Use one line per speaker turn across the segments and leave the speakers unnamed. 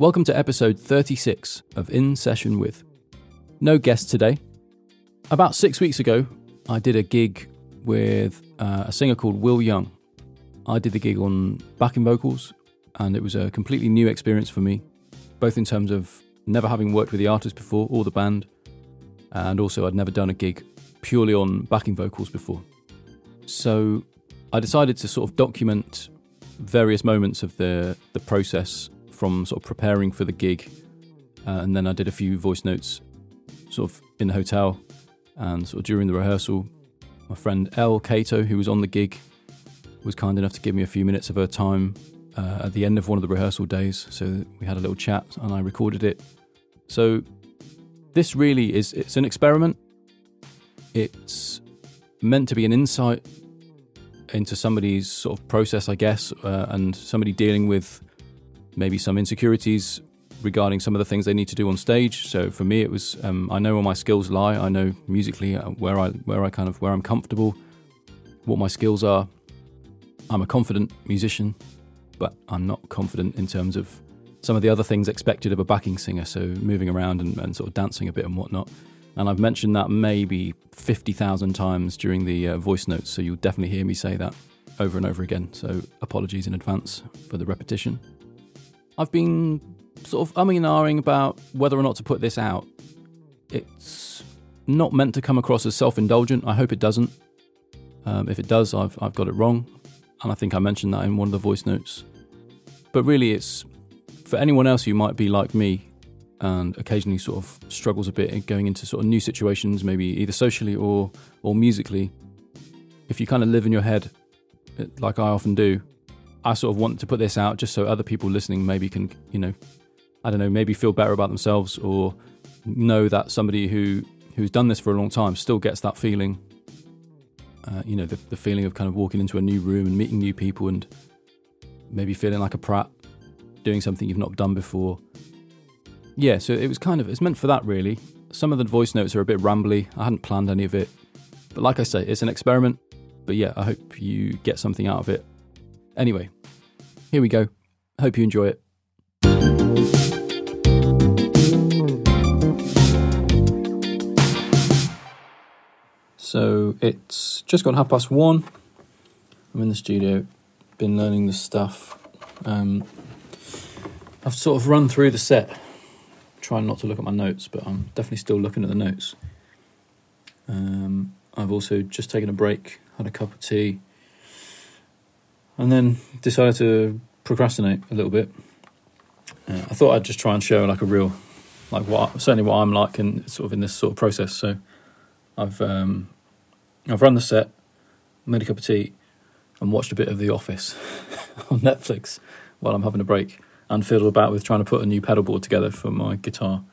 Welcome to episode 36 of In Session With. No guest today. About six weeks ago, I did a gig with uh, a singer called Will Young. I did the gig on backing vocals, and it was a completely new experience for me, both in terms of never having worked with the artist before or the band, and also I'd never done a gig purely on backing vocals before. So I decided to sort of document various moments of the the process from sort of preparing for the gig, uh, and then I did a few voice notes, sort of in the hotel, and sort of during the rehearsal. My friend Elle Cato, who was on the gig, was kind enough to give me a few minutes of her time uh, at the end of one of the rehearsal days. So we had a little chat, and I recorded it. So this really is it's an experiment. It's meant to be an insight into somebody's sort of process, I guess, uh, and somebody dealing with maybe some insecurities regarding some of the things they need to do on stage. So for me, it was um, I know where my skills lie. I know musically uh, where I where I kind of where I'm comfortable, what my skills are. I'm a confident musician, but I'm not confident in terms of some of the other things expected of a backing singer. So moving around and, and sort of dancing a bit and whatnot. And I've mentioned that maybe 50,000 times during the uh, voice notes, so you'll definitely hear me say that over and over again. So apologies in advance for the repetition. I've been sort of umming and ahhing about whether or not to put this out. It's not meant to come across as self indulgent. I hope it doesn't. Um, if it does, I've, I've got it wrong. And I think I mentioned that in one of the voice notes. But really, it's for anyone else who might be like me and occasionally sort of struggles a bit going into sort of new situations, maybe either socially or or musically. If you kind of live in your head, like I often do, I sort of want to put this out just so other people listening maybe can, you know, I don't know, maybe feel better about themselves or know that somebody who who's done this for a long time still gets that feeling. Uh, you know, the, the feeling of kind of walking into a new room and meeting new people and maybe feeling like a prat, doing something you've not done before yeah, so it was kind of it's meant for that really. Some of the voice notes are a bit rambly. I hadn't planned any of it, but like I say, it's an experiment. But yeah, I hope you get something out of it. Anyway, here we go. Hope you enjoy it. So it's just gone half past one. I'm in the studio, been learning the stuff. Um, I've sort of run through the set trying not to look at my notes, but I'm definitely still looking at the notes. Um, I've also just taken a break, had a cup of tea, and then decided to procrastinate a little bit. Uh, I thought I'd just try and show like a real, like what certainly what I'm like in sort of in this sort of process. So I've um, I've run the set, made a cup of tea, and watched a bit of The Office on Netflix while I'm having a break and fiddled about with trying to put a new pedal board together for my guitar,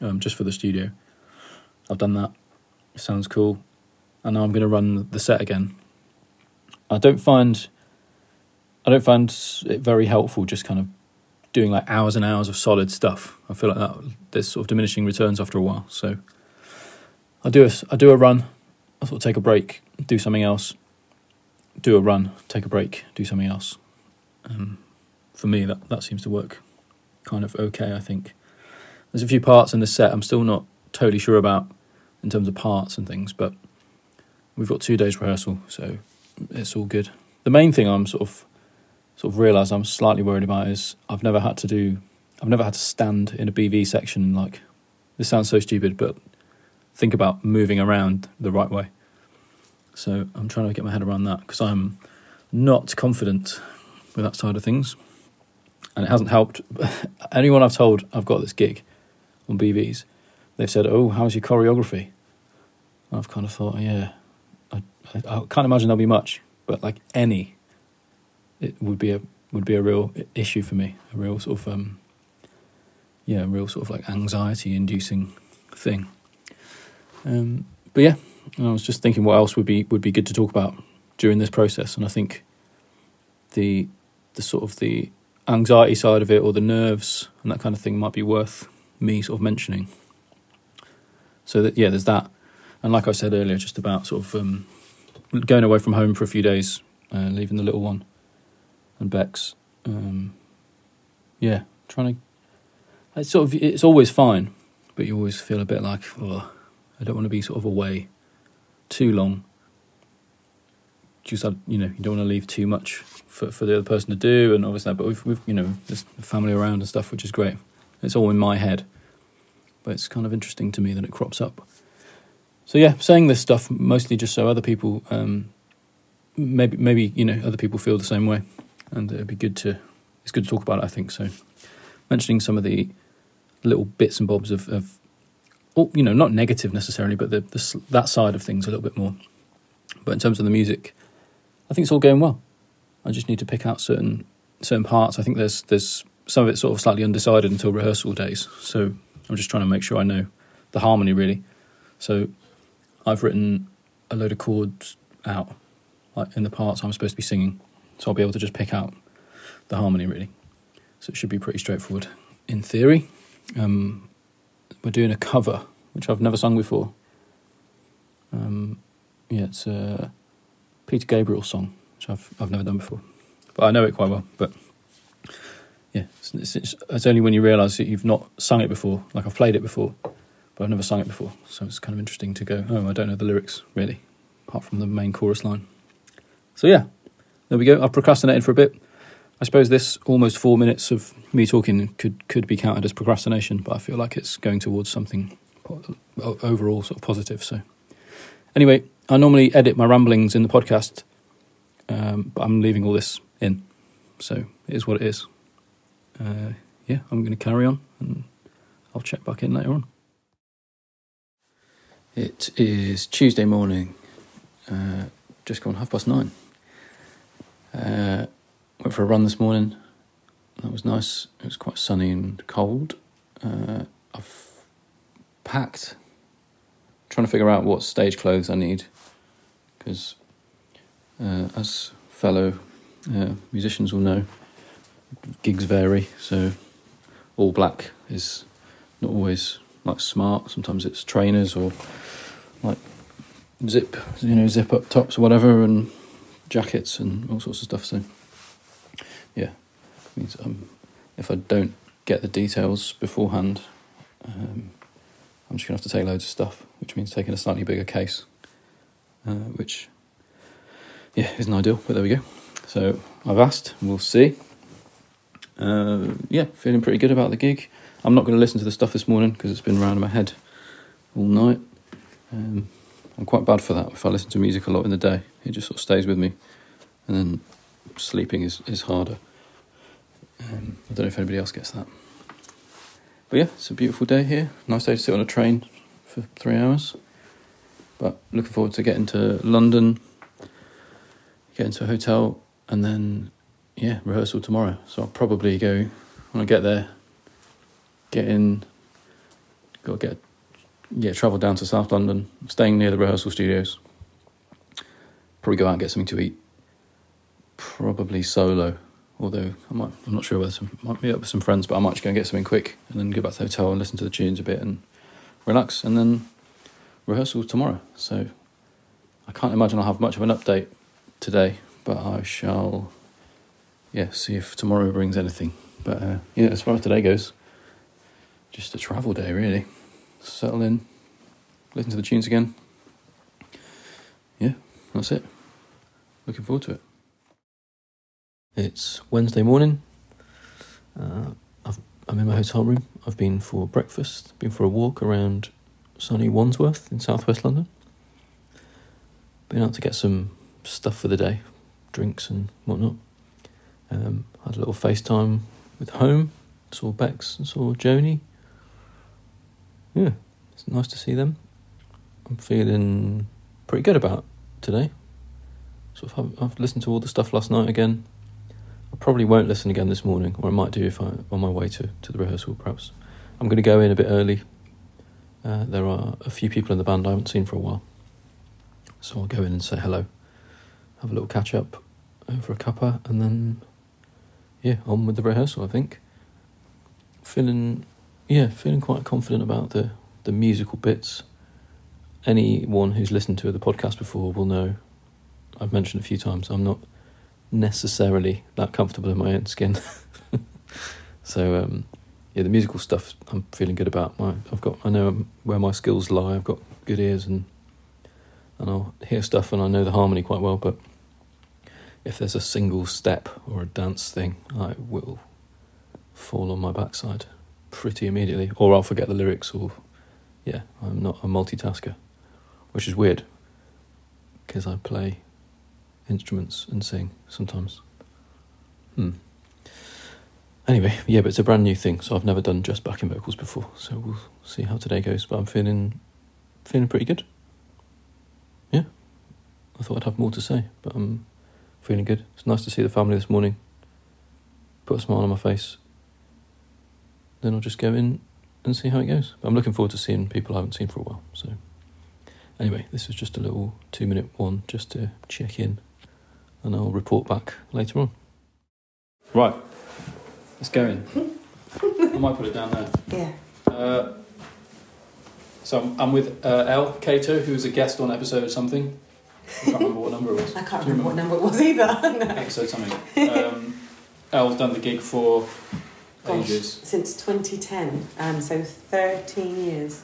um, just for the studio. I've done that. Sounds cool. And now I'm going to run the set again. I don't find I don't find it very helpful just kind of doing like hours and hours of solid stuff. I feel like that there's sort of diminishing returns after a while. So I do a, I do a run, I sort of take a break, do something else, do a run, take a break, do something else. Um, for me, that, that seems to work kind of okay, I think. There's a few parts in the set I'm still not totally sure about in terms of parts and things, but we've got two days rehearsal, so it's all good. The main thing I'm sort of sort of realise I'm slightly worried about is I've never had to do I've never had to stand in a BV section like this sounds so stupid, but think about moving around the right way. So I'm trying to get my head around that because I'm not confident with that side of things and it hasn't helped. Anyone I've told I've got this gig on BVs, they've said, "Oh, how's your choreography?" I've kind of thought, yeah, I, I, I, can't imagine there'll be much, but like any, it would be a would be a real issue for me, a real sort of um, yeah, a real sort of like anxiety inducing thing. Um, but yeah, I was just thinking what else would be would be good to talk about during this process, and I think the the sort of the anxiety side of it or the nerves and that kind of thing might be worth me sort of mentioning. So that yeah, there's that, and like I said earlier, just about sort of um, going away from home for a few days, uh, leaving the little one and Bex. Um, yeah, trying to it's sort of it's always fine, but you always feel a bit like, oh, I don't want to be sort of away too long. Just you know, you don't want to leave too much for for the other person to do, and obviously, but we've, we've you know, there's family around and stuff, which is great. It's all in my head, but it's kind of interesting to me that it crops up. So yeah, saying this stuff mostly just so other people, um, maybe maybe you know, other people feel the same way, and it'd be good to it's good to talk about it. I think so. Mentioning some of the little bits and bobs of, of oh, you know, not negative necessarily, but the, the, that side of things a little bit more. But in terms of the music, I think it's all going well. I just need to pick out certain certain parts. I think there's there's some of it sort of slightly undecided until rehearsal days. So I'm just trying to make sure I know the harmony really. So I've written a load of chords out like in the parts I'm supposed to be singing. So I'll be able to just pick out the harmony really. So it should be pretty straightforward in theory. Um, we're doing a cover which I've never sung before. Um, yeah, it's a Peter Gabriel song which I've I've never done before, but I know it quite well. But yeah, it's, it's, it's only when you realise that you've not sung it before. Like I've played it before, but I've never sung it before. So it's kind of interesting to go. Oh, I don't know the lyrics really, apart from the main chorus line. So yeah, there we go. I've procrastinated for a bit. I suppose this almost four minutes of me talking could could be counted as procrastination, but I feel like it's going towards something overall sort of positive. So anyway, I normally edit my ramblings in the podcast, um, but I'm leaving all this in. So it is what it is. Uh, yeah, I'm going to carry on, and I'll check back in later on. It is Tuesday morning, uh, just gone half past nine. Uh, went for a run this morning. That was nice. It was quite sunny and cold. Uh, I've packed, trying to figure out what stage clothes I need, because uh, as fellow uh, musicians will know, gigs vary. So all black is not always like smart. Sometimes it's trainers or like zip, you know, zip up tops or whatever, and jackets and all sorts of stuff. So yeah, means um, if I don't get the details beforehand, um, I'm just gonna have to take loads of stuff, which means taking a slightly bigger case, uh, which yeah isn't ideal, but there we go. So I've asked, we'll see. Uh, yeah, feeling pretty good about the gig. I'm not going to listen to the stuff this morning because it's been around in my head all night. Um, I'm quite bad for that. If I listen to music a lot in the day, it just sort of stays with me, and then sleeping is, is harder. Um, I don't know if anybody else gets that. But yeah, it's a beautiful day here. Nice day to sit on a train for three hours. But looking forward to getting to London, getting to a hotel, and then yeah, rehearsal tomorrow. So I'll probably go when I get there, get in, go get yeah, travel down to South London, staying near the rehearsal studios. Probably go out and get something to eat probably solo. Although I might, I'm not sure whether some might meet up with some friends, but I might just go and get something quick and then go back to the hotel and listen to the tunes a bit and relax, and then rehearsal tomorrow. So I can't imagine I'll have much of an update today, but I shall, yeah, see if tomorrow brings anything. But uh, yeah, as far as today goes, just a travel day really. Settle in, listen to the tunes again. That's it. Looking forward to it. It's Wednesday morning. Uh, i am in my hotel room. I've been for breakfast, been for a walk around sunny Wandsworth in southwest London. Been out to get some stuff for the day, drinks and whatnot. Um, had a little FaceTime with home, saw Bex and saw Joni. Yeah, it's nice to see them. I'm feeling pretty good about today. Sort of, I've listened to all the stuff last night again. I probably won't listen again this morning, or I might do if I'm on my way to, to the rehearsal, perhaps. I'm going to go in a bit early. Uh, there are a few people in the band I haven't seen for a while. So I'll go in and say hello, have a little catch up over a cuppa, and then, yeah, on with the rehearsal, I think. Feeling, yeah, feeling quite confident about the, the musical bits. Anyone who's listened to the podcast before will know I've mentioned a few times I'm not necessarily that comfortable in my own skin. so um, yeah, the musical stuff I'm feeling good about. My, I've got, I know where my skills lie. I've got good ears and and I'll hear stuff and I know the harmony quite well. But if there's a single step or a dance thing, I will fall on my backside pretty immediately, or I'll forget the lyrics, or yeah, I'm not a multitasker, which is weird because I play instruments and sing sometimes. Hmm. Anyway, yeah, but it's a brand new thing, so I've never done just backing vocals before, so we'll see how today goes. But I'm feeling feeling pretty good. Yeah, I thought I'd have more to say, but I'm feeling good. It's nice to see the family this morning. Put a smile on my face. Then I'll just go in and see how it goes. But I'm looking forward to seeing people I haven't seen for a while. So, anyway, this was just a little two minute one just to check in, and I'll report back later on. Right, let's go in. I might put it down there.
Yeah.
Uh, so I'm, I'm with uh, El Cato, who was a guest on episode something. I can't remember what number it was.
I can't
Do you
remember what number it was either. no.
Episode something. Um, El's done the gig for
Gosh,
ages.
since 2010, um, so 13 years,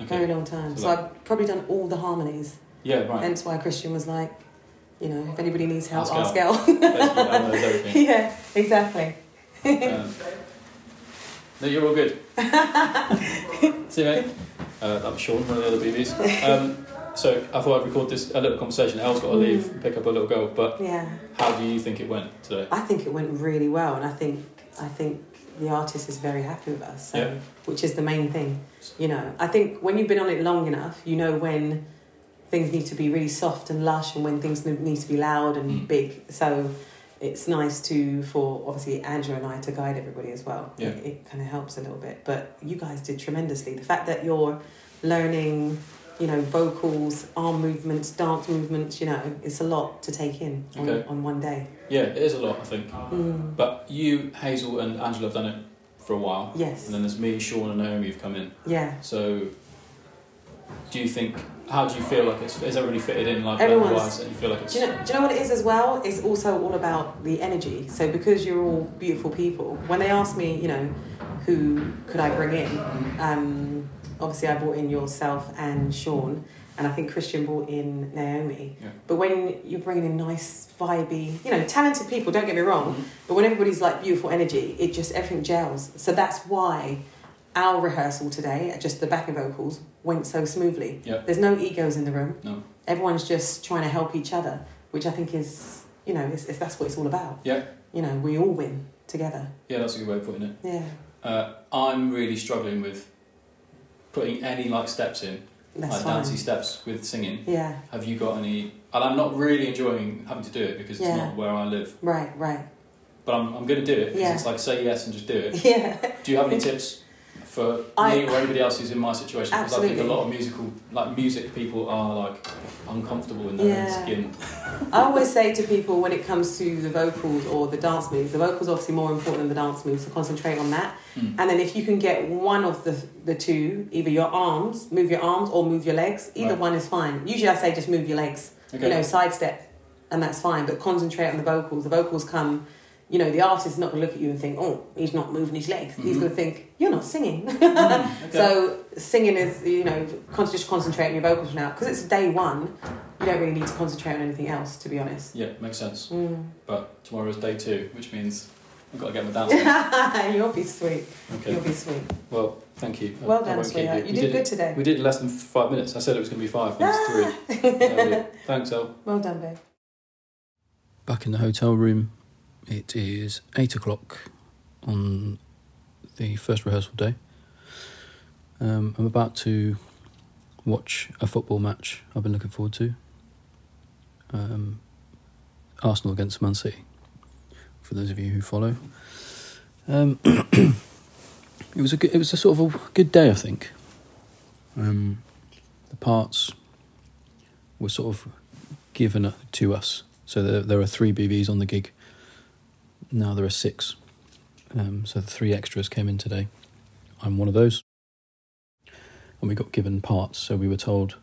very long time.
So
So I've probably done all the harmonies.
Yeah, right.
Hence why Christian was like, you know, if anybody needs help,
Ask
ask
El.
El.
Basically, El knows everything.
yeah, exactly.
Um, no, you're all good. See you, mate. Uh, that was Sean, one of the other BVs. Um, so I thought I'd record this a little conversation. El's got to leave,
Mm.
pick up a little girl. But
Yeah,
how do you think it went today?
I think it went really well, and I think I think the artist is very happy with us, so,
Yeah.
which is the main thing. You know, I think when you've been on it long enough, you know when things need to be really soft and lush, and when things need to be loud and
Mm.
big. So it's nice to for obviously Andrew and I to guide everybody as well.
Yeah.
It, it kind of helps a little bit, but you guys did tremendously. The fact that you're learning. You know, vocals, arm movements, dance movements, you know, it's a lot to take in on,
Okay.
on one day.
Yeah, it is a lot, I think.
Mm.
But you, Hazel, and Angela have done it for a while.
Yes.
And then there's me, Sean, and Naomi who've come in.
Yeah.
So, do you think? How do you feel like it's? Is everybody fitted in like
Everyone's-
And you feel like it's
Do you, know, do you know what it is as well? It's also all about the energy. So because you're all beautiful people, when they ask me, you know, who could I bring in? Um, obviously, I brought in yourself and Sean, and I think Christian brought in Naomi.
Yeah.
But when you're bringing in nice, vibey, you know, talented people, don't get me wrong, but when everybody's like beautiful energy, it just everything gels. So that's why our rehearsal today, just the backing vocals, went so smoothly.
Yeah.
There's no egos in the room.
No.
Everyone's just trying to help each other, which I think is, you know, it's, it's, that's what it's all about.
Yeah.
You know, we all win together.
Yeah, that's a good way of putting it.
Yeah.
Uh, I'm really struggling with putting any like steps in,
That's
like
fine.
dancey steps with singing.
Yeah.
Have you got any? And I'm not really enjoying having to do it because it's
Yeah.
not where I live.
Right. Right.
But I'm, I'm going to do it because
Yeah.
it's like say yes and just do it.
Yeah.
Do you have any tips for
I-
me or anybody else who's in my situation? Because I think a lot of musical, like music people, are like uncomfortable in their
Yeah.
own skin.
I always say to people when it comes to the vocals or the dance moves, the vocals obviously more important than the dance moves, so concentrate on that.
Mm.
And then if you can get one of the the two, either your arms, move your arms, or move your legs, either
Right.
one is fine. Usually I say just move your legs.
Okay.
you know, sidestep, and that's fine. But concentrate on the vocals. The vocals come, you know, the artist is not going to look at you and think, oh, he's not moving his legs. He's
Mhm.
going to think, you're not singing.
Mm, okay.
So singing is, you know, just concentrate on your vocals now. Because it's day one, you don't really need to concentrate on anything else, to be honest.
yeah, makes sense.
Mm.
But is day two, which means I've got to get my dance.
You'll be sweet.
Okay.
You'll be sweet.
Well, thank you.
Well
I
done,
won't keep
sweetheart. You
We
did good today.
We did less than five minutes. I said it was going to be five. and It's three. Lovely. Thanks, El.
Well done, babe.
Back in the hotel room. It is eight o'clock on the first rehearsal day. Um, I'm about to watch a football match I've been looking forward to. Um, Arsenal against Man City. For those of you who follow, um, it was a good, it was a sort of a good day, I think. Um, the parts were sort of given to us. So there, there are three BVs on the gig. Now there are six. Um, so the three extras came in today. I'm one of those. And we got given parts. So we were told,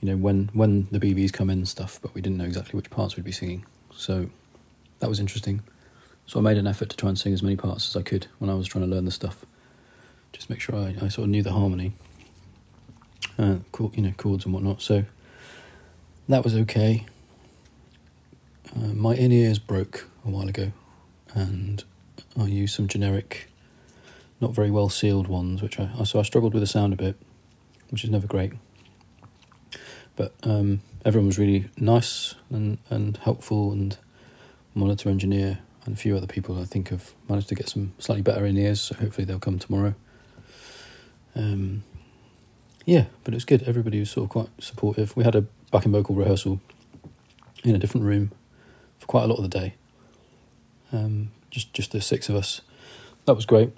you know, when, when the BVs come in and stuff, but we didn't know exactly which parts we'd be singing. So that was interesting. So I made an effort to try and sing as many parts as I could when I was trying to learn the stuff. just make sure I, I sort of knew the harmony, uh, you know, chords and whatnot. So that was okay. Uh, my in ears broke a while ago, and I used some generic, not very well sealed ones, which I so I struggled with the sound a bit, which is never great. But um, everyone was really nice and, and helpful, and monitor engineer and a few other people I think have managed to get some slightly better in ears. So hopefully they'll come tomorrow. Um, yeah, but it was good. Everybody was sort of quite supportive. We had a backing vocal rehearsal in a different room for quite a lot of the day. Um, just just the six of us. That was great.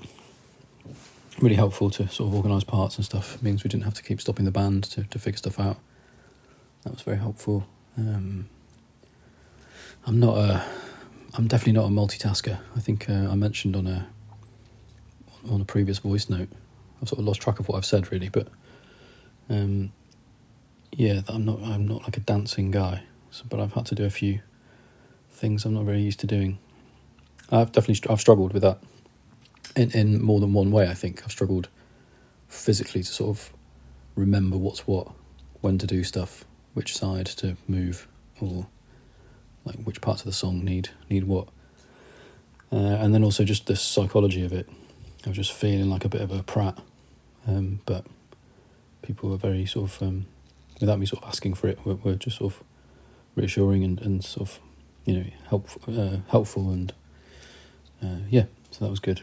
Really helpful to sort of organise parts and stuff. It means we didn't have to keep stopping the band to, to figure stuff out. That was very helpful. Um, I'm not a. I'm definitely not a multitasker. I think uh, I mentioned on a on a previous voice note. I've sort of lost track of what I've said really, but um, yeah, I'm not. I'm not like a dancing guy. So, but I've had to do a few things I'm not very used to doing. I've definitely I've struggled with that in in more than one way. I think I've struggled physically to sort of remember what's what, when to do stuff, which side to move, or like which parts of the song need need what. Uh, and then also just the psychology of it. I was just feeling like a bit of a prat, um, but people were very sort of um, without me sort of asking for it, were, were just sort of reassuring and, and sort of you know helpful uh, helpful and uh, yeah, so that was good.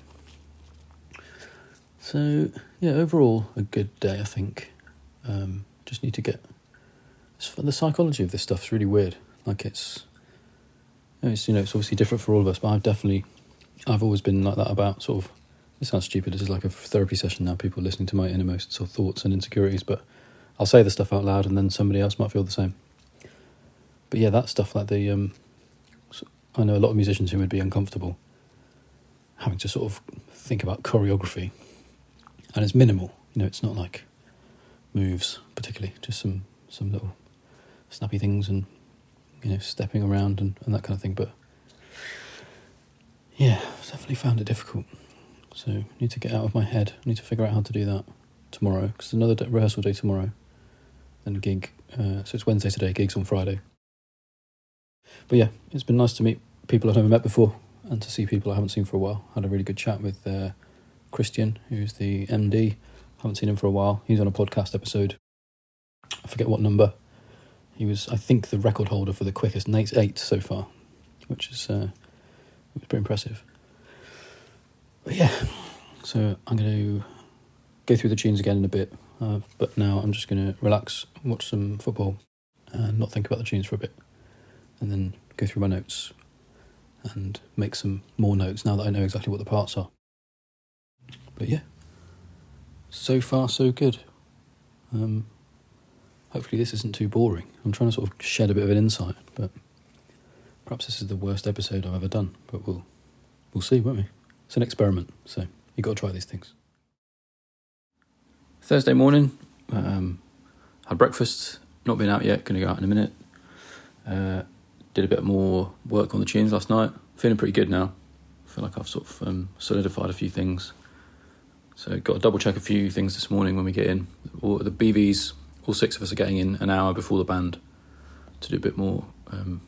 So yeah, overall a good day, I think. Um, just need to get the psychology of this stuff is really weird. Like it's, it's you know it's obviously different for all of us, but I've definitely, I've always been like that about sort of. This sounds stupid. This is like a therapy session now. People listening to my innermost sort of thoughts and insecurities, but I'll say the stuff out loud, and then somebody else might feel the same. But yeah, that stuff like the um, I know a lot of musicians who would be uncomfortable having to sort of think about choreography, and it's minimal. You know, it's not like moves particularly, just some some little snappy things and you know stepping around and, and that kind of thing. But yeah, definitely found it difficult. So I need to get out of my head. I Need to figure out how to do that tomorrow because another rehearsal day tomorrow, then gig. Uh, so it's Wednesday today. Gigs on Friday. But yeah, it's been nice to meet people I've never met before and to see people I haven't seen for a while. Had a really good chat with uh, Christian, who's the MD. Haven't seen him for a while. He's on a podcast episode. I forget what number. He was, I think, the record holder for the quickest Nate's eight so far, which is uh, pretty impressive. But yeah, so I'm going to go through the tunes again in a bit. Uh, but now I'm just going to relax, watch some football, and not think about the tunes for a bit, and then go through my notes and make some more notes now that I know exactly what the parts are. But yeah, so far so good. Um, hopefully this isn't too boring. I'm trying to sort of shed a bit of an insight, but perhaps this is the worst episode I've ever done. But we'll we'll see, won't we? It's an experiment, so you got to try these things. Thursday morning, um, had breakfast. Not been out yet. Going to go out in a minute. Uh, did a bit more work on the tunes last night. Feeling pretty good now. feel like I've sort of um, solidified a few things. So got to double check a few things this morning when we get in. All the BVs, all six of us are getting in an hour before the band to do a bit more um,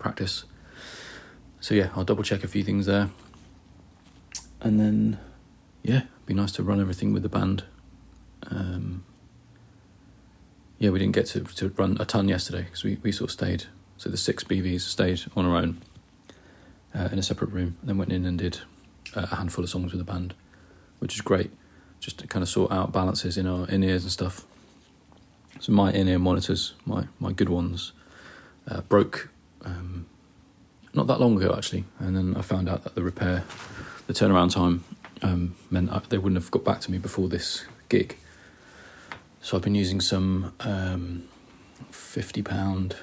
practice. So yeah, I'll double check a few things there, and then yeah, it'd be nice to run everything with the band. Um, yeah, we didn't get to, to run a ton yesterday because we, we sort of stayed so the six BVs stayed on our own uh, in a separate room, and then went in and did uh, a handful of songs with the band, which is great, just to kind of sort out balances in our in ears and stuff. So my in ear monitors, my my good ones, uh, broke um, not that long ago actually, and then I found out that the repair, the turnaround time um, meant I, they wouldn't have got back to me before this gig. So I've been using some um, fifty pound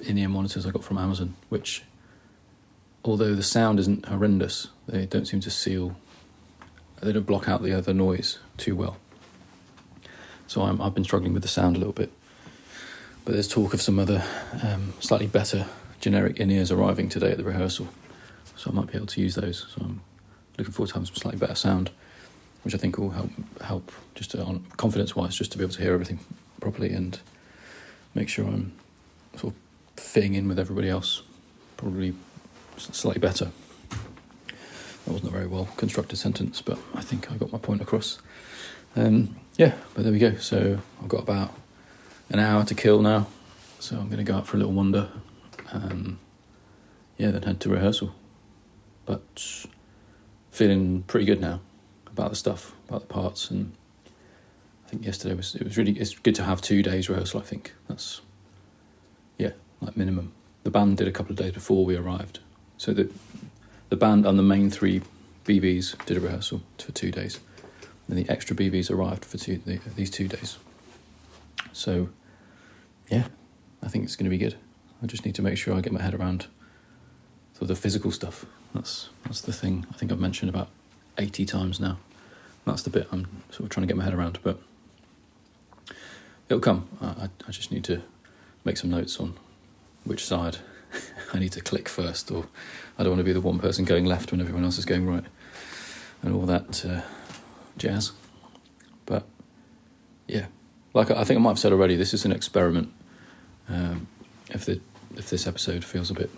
in-ear monitors I got from Amazon, which, although the sound isn't horrendous, they don't seem to seal. They don't block out the other noise too well. So i have been struggling with the sound a little bit. But there's talk of some other um, slightly better generic in-ears arriving today at the rehearsal, so I might be able to use those. So I'm looking forward to having some slightly better sound. which I think will help help just to, on confidence wise, just to be able to hear everything properly and make sure I'm sort of fitting in with everybody else, probably slightly better. That wasn't a very well constructed sentence, but I think I got my point across. Um, yeah, but there we go. So I've got about an hour to kill now, so I'm going to go out for a little wander. Um, yeah, then head to rehearsal. But feeling pretty good now about the stuff, about the parts, and I think yesterday was it was really it's good to have two days rehearsal. I think that's yeah, like minimum. The band did a couple of days before we arrived, so the the band and the main three BVs did a rehearsal for two days, and the extra BVs arrived for two the, these two days. So yeah, I think it's going to be good. I just need to make sure I get my head around sort of the physical stuff. That's that's the thing I think I've mentioned about eighty times now. That's the bit I'm sort of trying to get my head around, but it'll come. I, I just need to make some notes on which side I need to click first, or I don't want to be the one person going left when everyone else is going right, and all that uh, jazz. But yeah, like I think I might have said already, this is an experiment. Um, if the if this episode feels a bit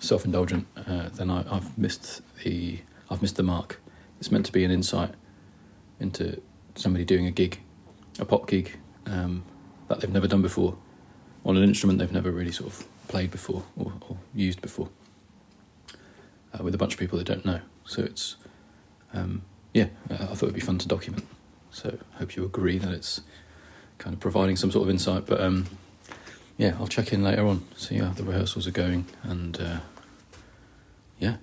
self indulgent, uh, then I, I've missed the I've missed the mark. It's meant to be an insight into somebody doing a gig, a pop gig um, that they've never done before, on an instrument they've never really sort of played before or, or used before, uh, with a bunch of people they don't know. So it's um, yeah, uh, I thought it'd be fun to document. So hope you agree that it's kind of providing some sort of insight, but. Um, yeah, I'll check in later on, see how the rehearsals are going, and uh, yeah,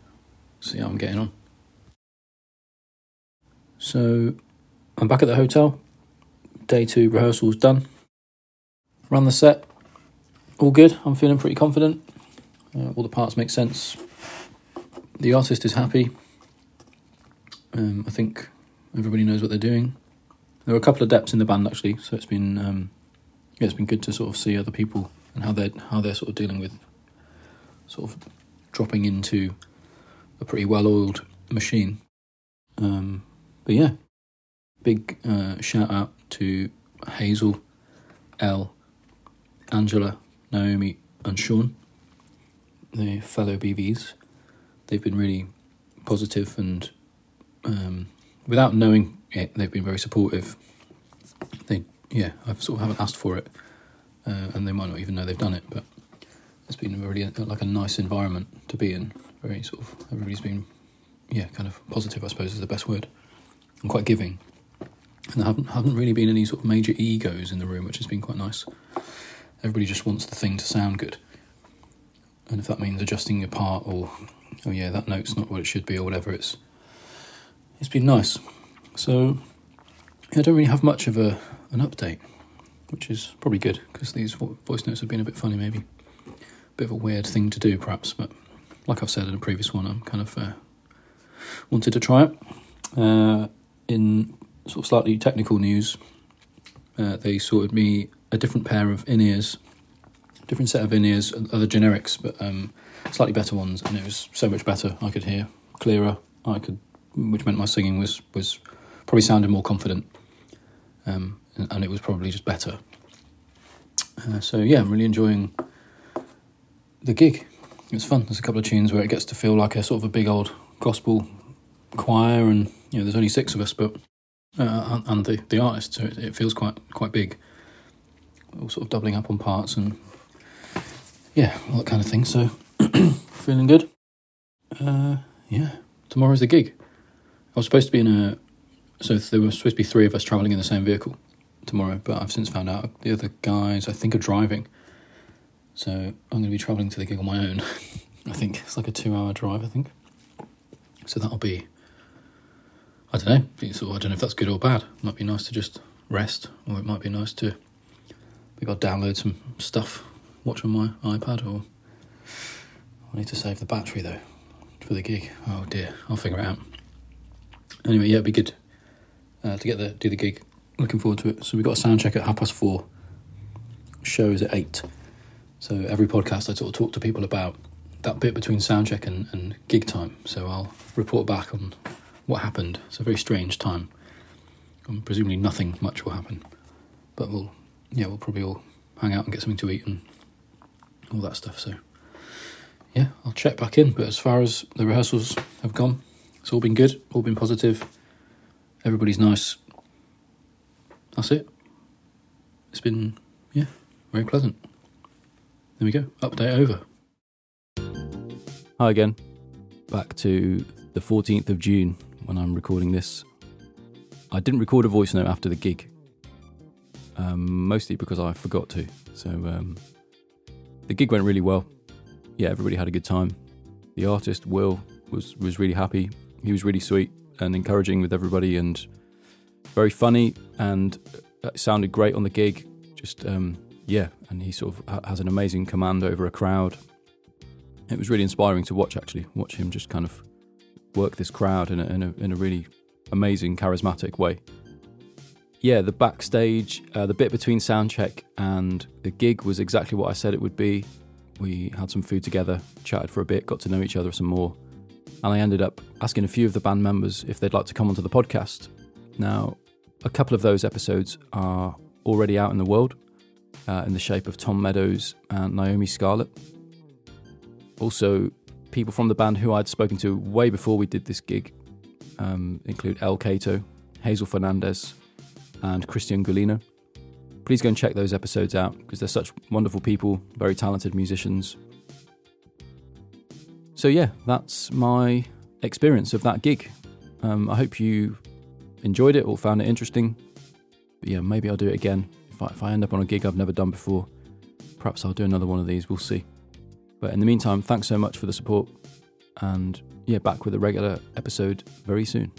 see how I'm getting on. So, I'm back at the hotel. Day two rehearsals done. Run the set. All good. I'm feeling pretty confident. Uh, all the parts make sense. The artist is happy. Um, I think everybody knows what they're doing. There are a couple of deps in the band actually, so it's been um, yeah, it's been good to sort of see other people and how they're how they're sort of dealing with sort of dropping into a pretty well oiled machine. Um, but yeah, big uh, shout out to Hazel, L, Angela, Naomi, and Sean, the fellow BVs. They've been really positive and um, without knowing it, they've been very supportive. They yeah, I sort of haven't asked for it, uh, and they might not even know they've done it. But it's been really like a nice environment to be in. Very sort of everybody's been, yeah, kind of positive. I suppose is the best word, and quite giving. And there haven't haven't really been any sort of major egos in the room, which has been quite nice. Everybody just wants the thing to sound good, and if that means adjusting your part or, oh yeah, that note's not what it should be or whatever, it's it's been nice. So I don't really have much of a an update, which is probably good because these voice notes have been a bit funny, maybe a bit of a weird thing to do, perhaps. But like I've said in a previous one, I'm kind of uh, wanted to try it. Uh, in sort of slightly technical news, uh, they sorted me a different pair of in ears, different set of in ears, other generics, but um, slightly better ones, and it was so much better. I could hear clearer. I could, which meant my singing was was probably sounded more confident. Um, and, it was probably just better. Uh, so yeah, I'm really enjoying the gig. It's fun. There's a couple of tunes where it gets to feel like a sort of a big old gospel choir, and you know, there's only six of us, but uh, and the the artist, so it, it, feels quite quite big. All sort of doubling up on parts and yeah, all that kind of thing. So feeling good. Uh, yeah, tomorrow's the gig. I was supposed to be in a so there were supposed to be three of us traveling in the same vehicle tomorrow, but I've since found out the other guys I think are driving. So I'm going to be traveling to the gig on my own. I think it's like a two-hour drive. I think. So that'll be. I don't know. I don't know if that's good or bad. It might be nice to just rest, or it might be nice to maybe I'll download some stuff, watch on my iPad, or I need to save the battery though for the gig. Oh dear, I'll figure it out. Anyway, yeah, it'd be good uh, to get the do the gig. Looking forward to it. So we've got a sound check at half past four. Shows at eight. So every podcast I sort of talk to people about that bit between sound check and, and gig time. So I'll report back on what happened. It's a very strange time. And presumably nothing much will happen, but we'll yeah we'll probably all hang out and get something to eat and all that stuff. So yeah, I'll check back in. But as far as the rehearsals have gone, it's all been good, all been positive. Everybody's nice. That's it. It's been yeah very pleasant. There we go. Update over. Hi again. Back to the 14th of June when I'm recording this. I didn't record a voice note after the gig, um, mostly because I forgot to. So um, the gig went really well. Yeah, everybody had a good time. The artist Will was was really happy. He was really sweet and encouraging with everybody, and very funny. And sounded great on the gig. Just um, yeah, and he sort of has an amazing command over a crowd. It was really inspiring to watch. Actually, watch him just kind of work this crowd in a, in a, in a really amazing, charismatic way. Yeah, the backstage, uh, the bit between soundcheck and the gig was exactly what I said it would be. We had some food together, chatted for a bit, got to know each other some more, and I ended up asking a few of the band members if they'd like to come onto the podcast. Now, a couple of those episodes are already out in the world uh, in the shape of Tom Meadows and Naomi Scarlett. Also, people from the band who I'd spoken to way before we did this gig um, include El Cato, Hazel Fernandez, and Christian Gulino. Please go and check those episodes out because they're such wonderful people, very talented musicians. So, yeah, that's my experience of that gig. Um, I hope you enjoyed it or found it interesting. But yeah, maybe I'll do it again. If I, if I end up on a gig I've never done before, perhaps I'll do another one of these. We'll see. But in the meantime, thanks so much for the support. And yeah, back with a regular episode very soon.